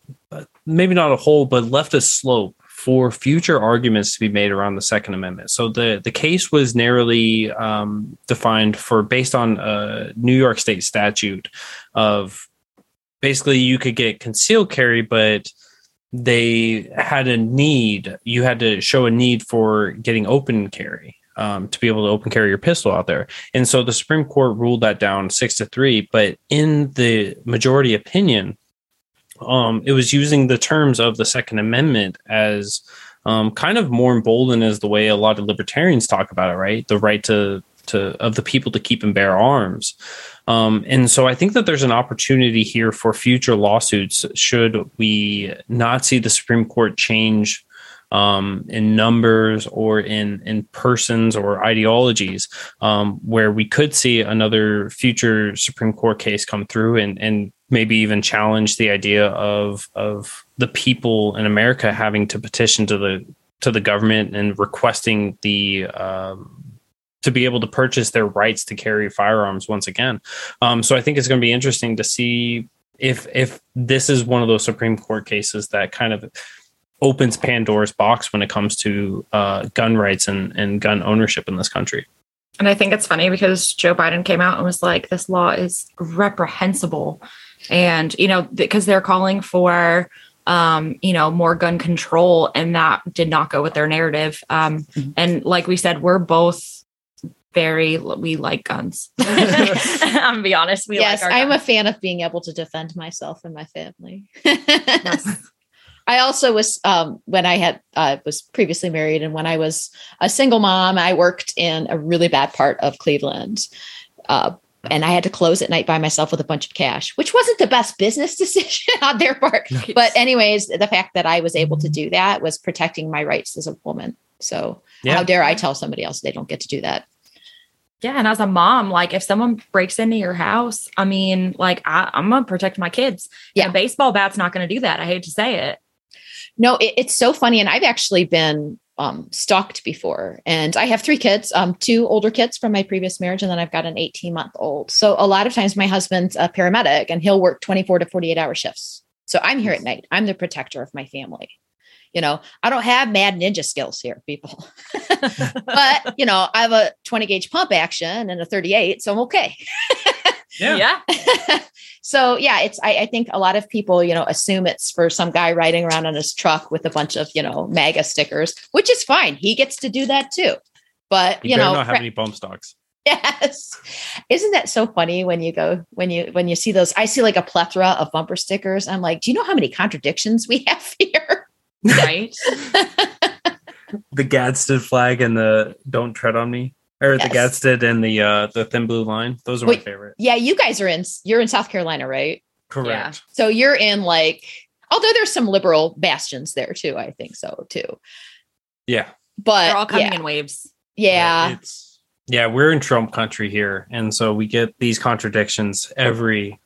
maybe not a hole, but left a slope for future arguments to be made around the Second Amendment. So the the case was narrowly um, defined for based on a New York State statute of basically you could get concealed carry, but they had a need. You had to show a need for getting open carry um, to be able to open carry your pistol out there. And so the Supreme Court ruled that down six to three. But in the majority opinion, um, it was using the terms of the Second Amendment as um, kind of more emboldened as the way a lot of libertarians talk about it, right? The right to to of the people to keep and bear arms. Um, and so I think that there's an opportunity here for future lawsuits should we not see the Supreme Court change um, in numbers or in in persons or ideologies, um, where we could see another future Supreme Court case come through and and maybe even challenge the idea of of the people in America having to petition to the to the government and requesting the um, to be able to purchase their rights to carry firearms once again. Um, so I think it's going to be interesting to see if if this is one of those Supreme Court cases that kind of opens Pandora's box when it comes to uh, gun rights and, and gun ownership in this country. And I think it's funny because Joe Biden came out and was like, this law is reprehensible. And, you know, because they're calling for, um, you know, more gun control, and that did not go with their narrative. Um, mm-hmm. And like we said, we're both very we like guns. [laughs] I'm gonna be honest. We yes, like I'm a fan of being able to defend myself and my family. [laughs] yes. I also was um, when I had uh, was previously married, and when I was a single mom, I worked in a really bad part of Cleveland, uh, and I had to close at night by myself with a bunch of cash, which wasn't the best business [laughs] decision on their part. Nice. But anyways, the fact that I was able to do that was protecting my rights as a woman. So yeah. how dare I tell somebody else they don't get to do that? Yeah, and as a mom, like if someone breaks into your house, I mean, like I, am gonna protect my kids. Yeah, a baseball bat's not gonna do that. I hate to say it. No, it, it's so funny. And I've actually been um, stalked before. And I have three kids, um, two older kids from my previous marriage, and then I've got an 18 month old. So a lot of times my husband's a paramedic and he'll work 24 to 48 hour shifts. So I'm here at night. I'm the protector of my family. You know, I don't have mad ninja skills here, people. [laughs] but, you know, I have a 20 gauge pump action and a 38, so I'm okay. [laughs] yeah. yeah. [laughs] so yeah, it's I, I, think a lot of people, you know, assume it's for some guy riding around on his truck with a bunch of, you know, MAGA stickers, which is fine. He gets to do that too. But you, you know, not have any bump stocks. Yes. Isn't that so funny when you go when you when you see those? I see like a plethora of bumper stickers. I'm like, do you know how many contradictions we have [laughs] here? Right. [laughs] the Gadsden flag and the don't tread on me or yes. the Gadsden and the uh the thin blue line. Those are Wait, my favorite. Yeah, you guys are in you're in South Carolina, right? Correct. Yeah. So you're in like although there's some liberal bastions there too, I think so too. Yeah. But they're all coming yeah. in waves. Yeah. It's yeah, we're in Trump country here. And so we get these contradictions every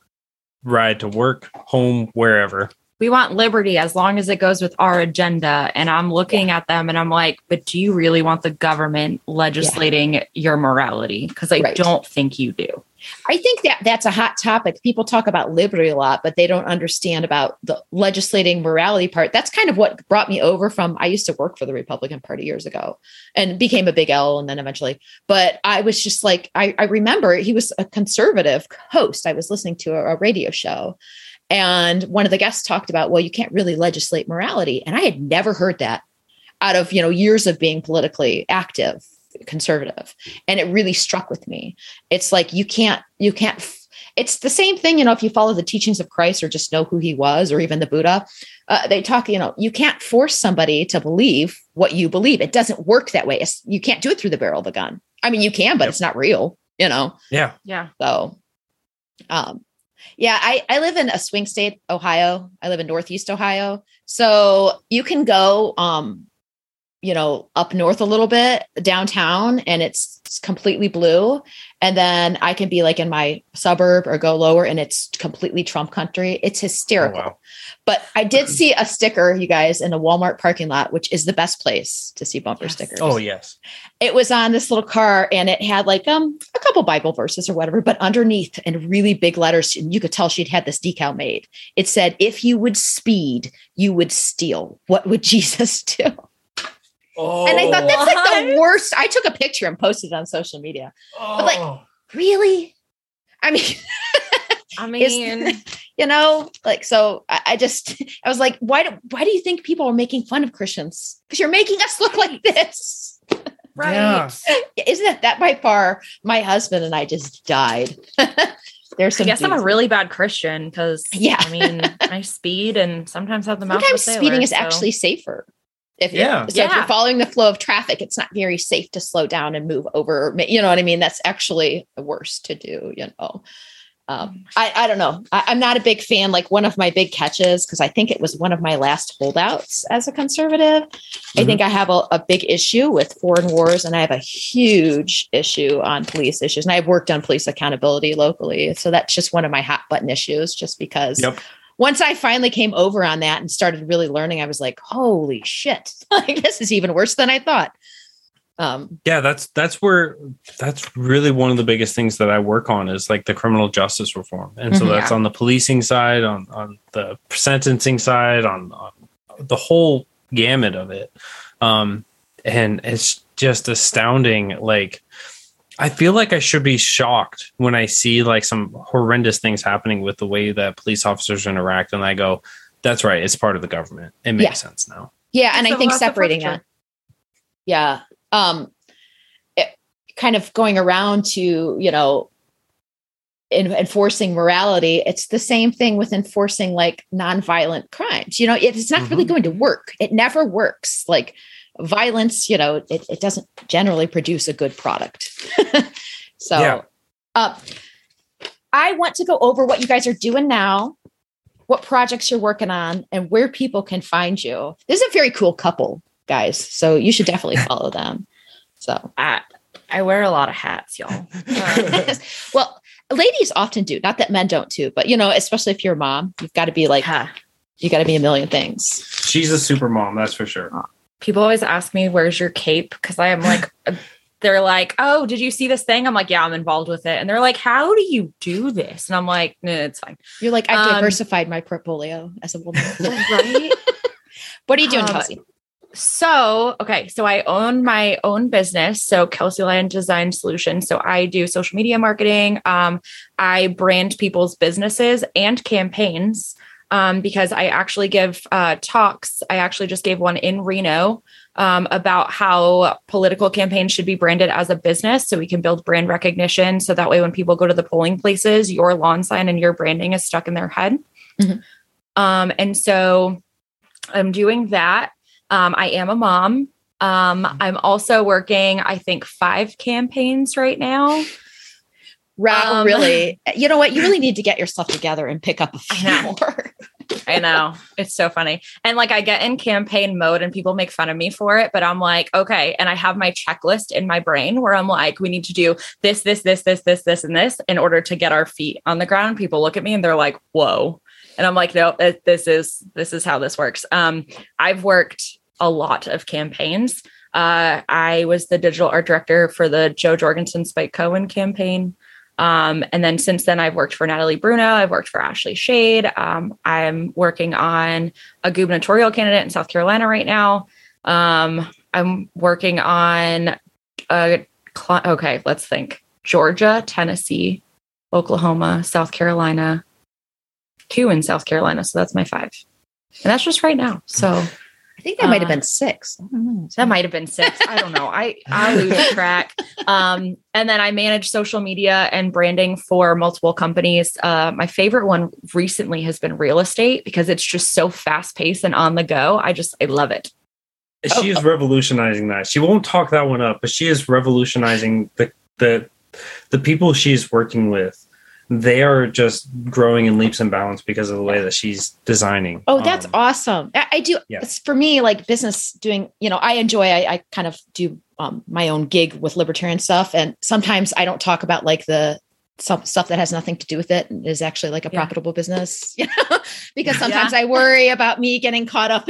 ride to work, home, wherever we want liberty as long as it goes with our agenda. And I'm looking yeah. at them and I'm like, but do you really want the government legislating yeah. your morality? Because I right. don't think you do. I think that that's a hot topic. People talk about liberty a lot, but they don't understand about the legislating morality part. That's kind of what brought me over from I used to work for the Republican Party years ago and became a big L and then eventually. But I was just like, I, I remember he was a conservative host. I was listening to a, a radio show and one of the guests talked about, well, you can't really legislate morality. And I had never heard that out of, you know, years of being politically active conservative. And it really struck with me. It's like you can't you can't it's the same thing you know if you follow the teachings of christ or just know who he was or even the buddha uh, they talk you know you can't force somebody to believe what you believe. It doesn't work that way. It's, you can't do it through the barrel of a gun. I mean you can but yep. it's not real you know? Yeah. Yeah. So um yeah i i live in a swing state ohio. I live in northeast ohio. So you can go um you know, up north a little bit downtown and it's, completely blue. And then I can be like in my suburb or go lower and it's completely Trump country. It's hysterical. Oh, wow. But I did [clears throat] see a sticker, you guys, in a Walmart parking lot, which is the best place to see bumper yes. stickers. Oh, yes. It was on this little car and it had like um a couple Bible verses or whatever, but underneath in really big letters, and you could tell she'd had this decal made. It said, if you would speed, you would steal. What would [laughs] Jesus do? Oh, and I thought that's what? like the oh. [laughs] worst. I took a picture and posted it on social media. Oh. But like, oh. really? I mean, [laughs] I mean, [laughs] you know, like so. I, I, just, I was like, why do why do you think people are making fun of Christians? Because you're making us look like this, right? Yeah. Isn't that that by far? My husband and I just died. There's some. I guess I'm a really bad Christian because yeah, I mean, I speed and sometimes have the mouth. Sometimes speeding is so. actually safer. If yeah. so yeah. if you're following the flow of traffic, it's not very safe to slow down and move over. You know what I mean? That's actually worse to do, you know. Um, I, I don't know. I, am not a big fan. Like one of my big catches, because I think it was one of my last holdouts as a conservative. Mm-hmm. I think I have a, a, big issue with foreign wars, and I have a huge issue on police issues. And I've worked on police accountability locally, so that's just one of my hot button issues. Just because yep once I finally came over on that and started really learning, I was like, holy shit, [laughs] like this is even worse than I thought. Um, yeah, that's that's where that's really one of the biggest things that I work on is like the criminal justice reform, and so mm-hmm, that's yeah. on the policing side, on on the sentencing side, on, on the whole gamut of it. Um, and it's just astounding, like I feel like I should be shocked when I see like some horrendous things happening with the way that police officers interact, and I go, "That's right, it's part of the government. It makes yeah. sense now." Yeah, and I think separating that. Yeah, um, it, kind of going around to you know in, enforcing morality it's the same thing with enforcing like nonviolent crimes you know it's not mm-hmm. really going to work it never works like violence, you know, it, it doesn't generally produce a good product. [laughs] so, yeah. uh, I want to go over what you guys are doing now, what projects you're working on, and where people can find you. This is a very cool couple, guys. So you should definitely [laughs] follow them. So I, I wear a lot of hats, y'all. [laughs] well, ladies often do. Not that men don't too, but you know, especially if you're a mom, you've got to be like, huh. you got to be a million things. She's a super mom, that's for sure people always ask me, where's your cape? Because I am like, [laughs] they're like, oh, did you see this thing? I'm like, yeah, I'm involved with it. And they're like, how do you do this? And I'm like, no, it's fine. You're like, I've um, diversified my portfolio as a woman. [laughs] right? [laughs] what are you doing, um, Kelsey? So, okay, so I own my own business, so Kelsey Lyon Design Solutions. So I do social media marketing. Um, I brand people's businesses and campaigns um, because I actually give uh, talks. I actually just gave one in Reno um, about how political campaigns should be branded as a business so we can build brand recognition. So that way, when people go to the polling places, your lawn sign and your branding is stuck in their head. Mm-hmm. Um, and so I'm doing that. Um, I am a mom. Um, mm-hmm. I'm also working, I think, five campaigns right now. Um, really, [laughs] you know what? You really need to get yourself together and pick up a few I more. I know. It's so funny. And like I get in campaign mode and people make fun of me for it, but I'm like, okay. And I have my checklist in my brain where I'm like, we need to do this, this, this, this, this, this, and this in order to get our feet on the ground. People look at me and they're like, whoa. And I'm like, no, this is this is how this works. Um, I've worked a lot of campaigns. Uh, I was the digital art director for the Jo Jorgensen Spike Cohen campaign. Um, and then since then, I've worked for Natalie Bruno. I've worked for Ashley Shade. Um, I'm working on a gubernatorial candidate in South Carolina right now. Um, I'm working on a cl- okay. Let's think: Georgia, Tennessee, Oklahoma, South Carolina, two in South Carolina. So that's my five, and that's just right now. So. I think that might have Uh, been six. I. That might have been six. I don't know. I I lose [laughs] track. Um, and then I manage social media and branding for multiple companies. Uh, my favorite one recently has been real estate because it's just so fast paced and on the go. I just I love it. She is revolutionizing that. She won't talk that one up, but she is revolutionizing the the the people she's working with. They are just growing in leaps and bounds because of the way that she's designing. Oh, that's Um, awesome. I, I do. yeah. It's for me, like business doing, you know, I enjoy, I, I kind of do um, my own gig with libertarian stuff. And sometimes I don't talk about like the some stuff that has nothing to do with it and is actually like a Yeah. profitable business, [laughs] you know, because sometimes I worry about me getting caught up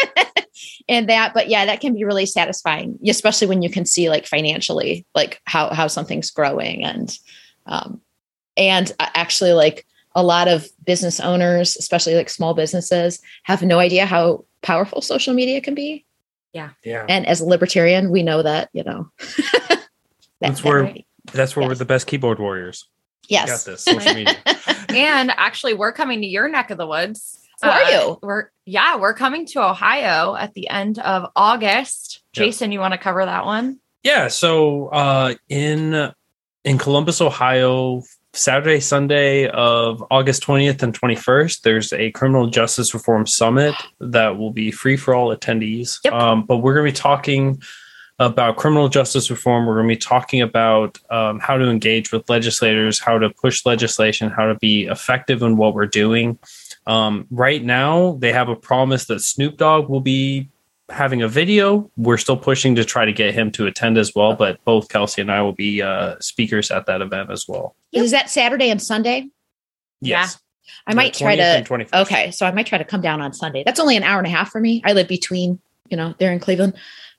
[laughs] in that. But yeah, that can be really satisfying, especially when you can see like financially, like how, how something's growing and, um, and uh, actually like a lot of business owners, especially like small businesses, have no idea how powerful social media can be. yeah. Yeah. And as a libertarian, we know that, you know. [laughs] that- That's that- where- That's where we're the best keyboard warriors. We yes. Got this social [laughs] media. And actually, we're coming to your neck of the woods. Who are you? We're yeah, we're coming to Ohio at the end of August. Yep. Jason, you want to cover that one? Yeah, so uh, in in Columbus, Ohio, Saturday, Sunday of August 20th and 21st, there's a criminal justice reform summit that will be free for all attendees. Yep. Um, but we're going to be talking about criminal justice reform. We're going to be talking about um, how to engage with legislators, how to push legislation, how to be effective in what we're doing. Um, right now, they have a promise that Snoop Dogg will be having a video. We're still pushing to try to get him to attend as well, but both Kelsey and I will be uh, speakers at that event as well. Is that Saturday and Sunday? Yes. I The might try to. and 21st. Okay. So I might try to come down on Sunday. That's only an hour and a half for me. I live between, you know, there in Cleveland.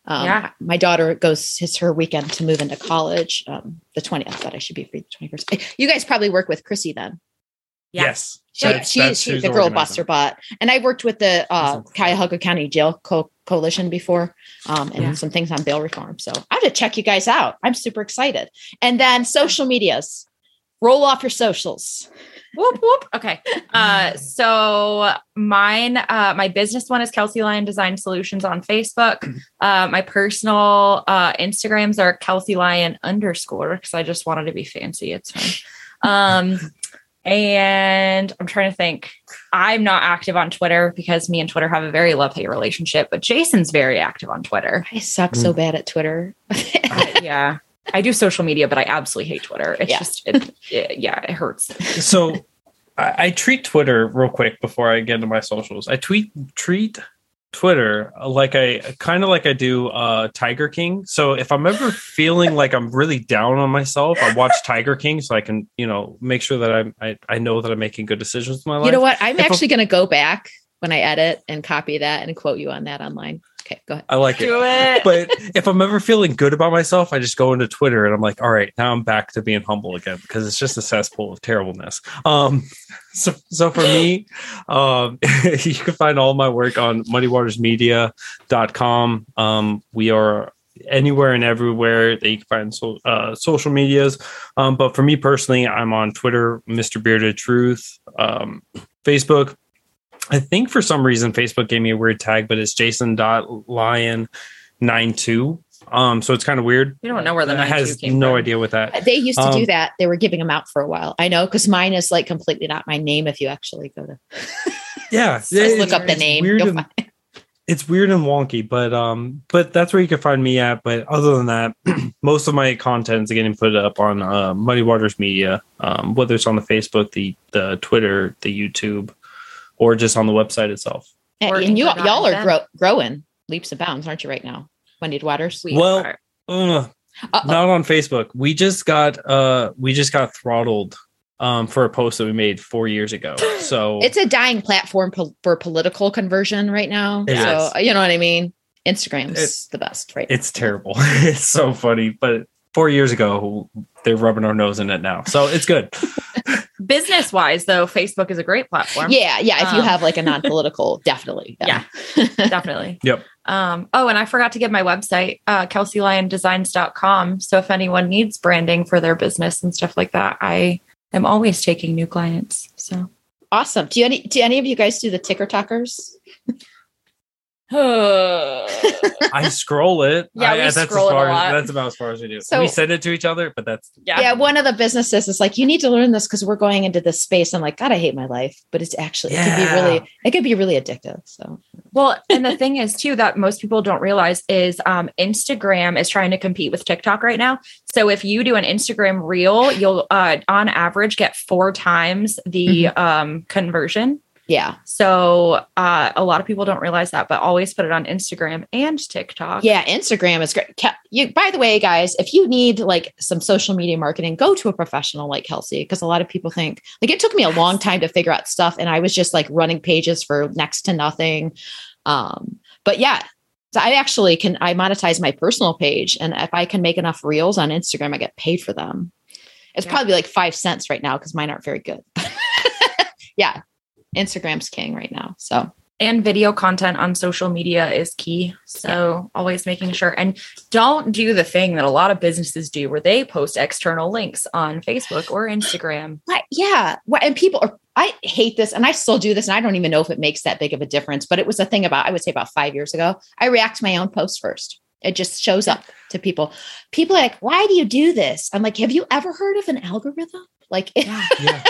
Um, Yeah. My daughter goes, it's her weekend to move into college. Um, the 20th, but I should be free the 21st. You guys probably work with Chrissy then. Yes. She, That's- she, that's she's the girl buster bot. And I worked with the uh. Cuyahoga County Jail Co- Coalition before um, and Yeah. some things on bail reform. So I have to check you guys out. I'm super excited. And then social medias. Roll off your socials. whoop whoop okay uh [laughs] so mine uh my business one is kelsey lyon design solutions on facebook [clears throat] uh my personal uh instagrams are kelsey lyon underscore because i just wanted to be fancy it's fine um and i'm trying to think i'm not active on twitter because me and twitter have a very love-hate relationship but jason's very active on twitter I suck so hmm. bad at Twitter. I- yeah i do social media but i absolutely hate twitter it's Yeah. just it, it- yeah it hurts So I, I treat Twitter real quick before I get into my socials. I tweet treat Twitter like I kind of like I do uh Tiger King. So if I'm ever feeling like I'm really down on myself, I watch Tiger King so I can, you know, make sure that I'm I, I know that I'm making good decisions with my life. you know what? I'm If actually going to go back when I edit and copy that and quote you on that online. Okay, go ahead. I like it. do it but if I'm ever feeling good about myself, I just go into Twitter and I'm like, all right, now I'm back to being humble again because it's just a cesspool of terribleness. Um, [laughs] so, so for me, um, [laughs] you can find all my work on muddiedwatersmedia.com. Um, we are anywhere and everywhere that you can find so, uh, social medias. Um, but for me personally, I'm on Twitter, Mr. Bearded Truth, um, Facebook. I think for some reason Facebook gave me a weird tag, but it's Jason dot jason.lyon92. Um, so it's kind of weird. You don't know where the It 92 has came no from. idea what that. They used to do Um, that. They were giving them out for a while. I know because mine is like completely not my name. If you actually go to [laughs] Yeah, just look up the name, weird you'll and- find- [laughs] it's weird and wonky, but um, but that's where you can find me at. But other than that, [clears throat] most of my content is getting put up on uh, Muddied Waters Media, um, whether it's on the Facebook, the the Twitter, the YouTube, or just on the website itself. and, and you, y'all are Event. grow, growing leaps and bounds, aren't you? Right now, Wendy Waters. We Well, are. Ugh, Uh-oh. not on Facebook. We just got uh, we just got throttled um for a post that we made four years ago. [laughs] So It's a dying platform po- for political conversion right now. It so is. you know what I mean. Instagram's It- the best, right? it's terrible. [laughs] it's so funny, but four years ago they're rubbing our nose in it now. So it's good. [laughs] Business wise, though, Facebook is a great platform. Yeah, yeah. If you Um, have like a [laughs] non-political, definitely. Yeah, definitely. [laughs] Yep. Um, oh, and I forgot to give my website, uh, kelseylyondesigns.com. So if anyone needs branding for their business and stuff like that, I am always taking new clients. So Awesome. Do you any do any of you guys do the ticker talkers? [laughs] I scroll it. Yeah, I- we that's scroll as it a lot. As, that's about as far as we do. So- we send it to each other, but that's yeah. yeah, one of the businesses is like, you need to learn this because we're going into this space. I'm like, God, I hate my life, but it's actually it could be Yeah. really it could be really addictive. So Well, and the thing is too that most people don't realize is um, Instagram is trying to compete with TikTok right now. So if you do an Instagram reel, you'll uh, on average get four times the um, conversion. Yeah. So uh, a lot of people don't realize that, but always put it on Instagram and TikTok. Yeah, Instagram is great. You, by the way, guys, if you need like some social media marketing, go to a professional like Kelsey because a lot of people think like it took me a long time to figure out stuff, and I was just like running pages for next to nothing. Um, but yeah, so I actually can I monetize my personal page, and if I can make enough reels on Instagram, I get paid for them. It's Yeah. probably like five cents right now because mine aren't very good. [laughs] yeah, Instagram's king right now. So and video content on social media is key. So always making sure and don't do the thing that a lot of businesses do where they post external links on Facebook or Instagram. [gasps] Right. Yeah. Well, and people are, I hate this and I still do this and I don't even know if it makes that big of a difference, but it was a thing about, I would say about five years ago. I react to my own post first. It just shows up to people. People are like, why do you do this? I'm like, have you ever heard of an algorithm? Like, [laughs] yeah.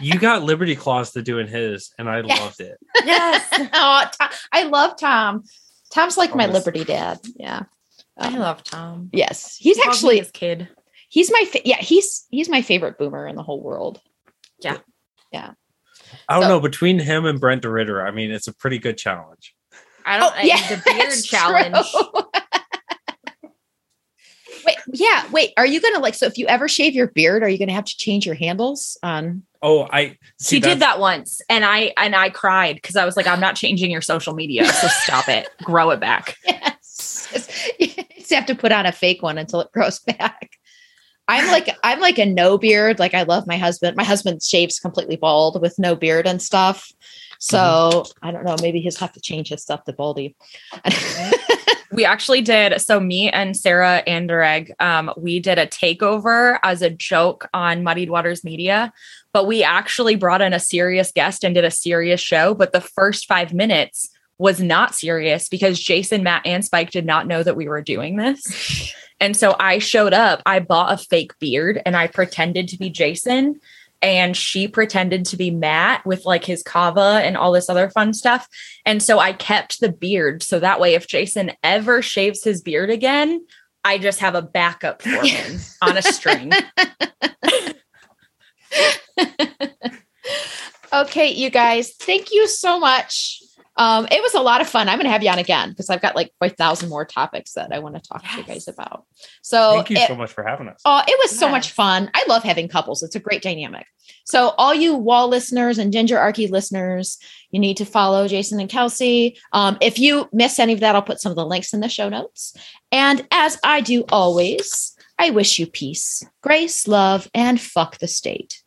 You got Liberty Claws to doing his, and I Yeah. loved it. Yes. [laughs] oh, Tom, I love Tom. Tom's like my Liberty dad. Yeah. I Um, love Tom. Yes. He's He actually, his kid. he's my, fa- yeah, he's, he's my favorite boomer in the whole world. Yeah. Yeah. I don't So- know between him and Brent DeRitter. I mean, it's a pretty good challenge. I don't Oh, yeah, the beard that's challenge. true. [laughs] wait, yeah, wait. Are you gonna like? So, if you ever shave your beard, are you gonna have to change your handles on? Oh, I see. She did that once and I and I cried because I was like, I'm not changing your social media. So stop it. [laughs] Grow it back. Yes, [laughs] you just have to put on a fake one until it grows back. I'm like I'm like a no beard. Like I love my husband. My husband shaves completely bald with no beard and stuff. So mm-hmm. I don't know. Maybe he'll have to change his stuff to baldy. We actually did. So me and Sarah Anderegg, um, we did a takeover as a joke on Muddied Waters Media, but we actually brought in a serious guest and did a serious show. But the first five minutes was not serious because Jason, Matt, and Spike did not know that we were doing this. [laughs] And so I showed up, I bought a fake beard and I pretended to be Jason. And she pretended to be Matt with like his kava and all this other fun stuff. And so I kept the beard. So that way, if Jason ever shaves his beard again, I just have a backup for him [laughs] on a string. [laughs] Okay, you guys, thank you so much. Um, it was a lot of fun. I'm going to have you on again because I've got like 5,000 more topics that I want to talk to you guys about. So, Thank you it, so much for having us. oh, it was so much fun. I love having couples. It's a great dynamic. So, all you wall listeners and Ginger Archie listeners, you need to follow Jason and Kelsey. Um, if you miss any of that, I'll put some of the links in the show notes. And as I do always, I wish you peace, grace, love, and fuck the state.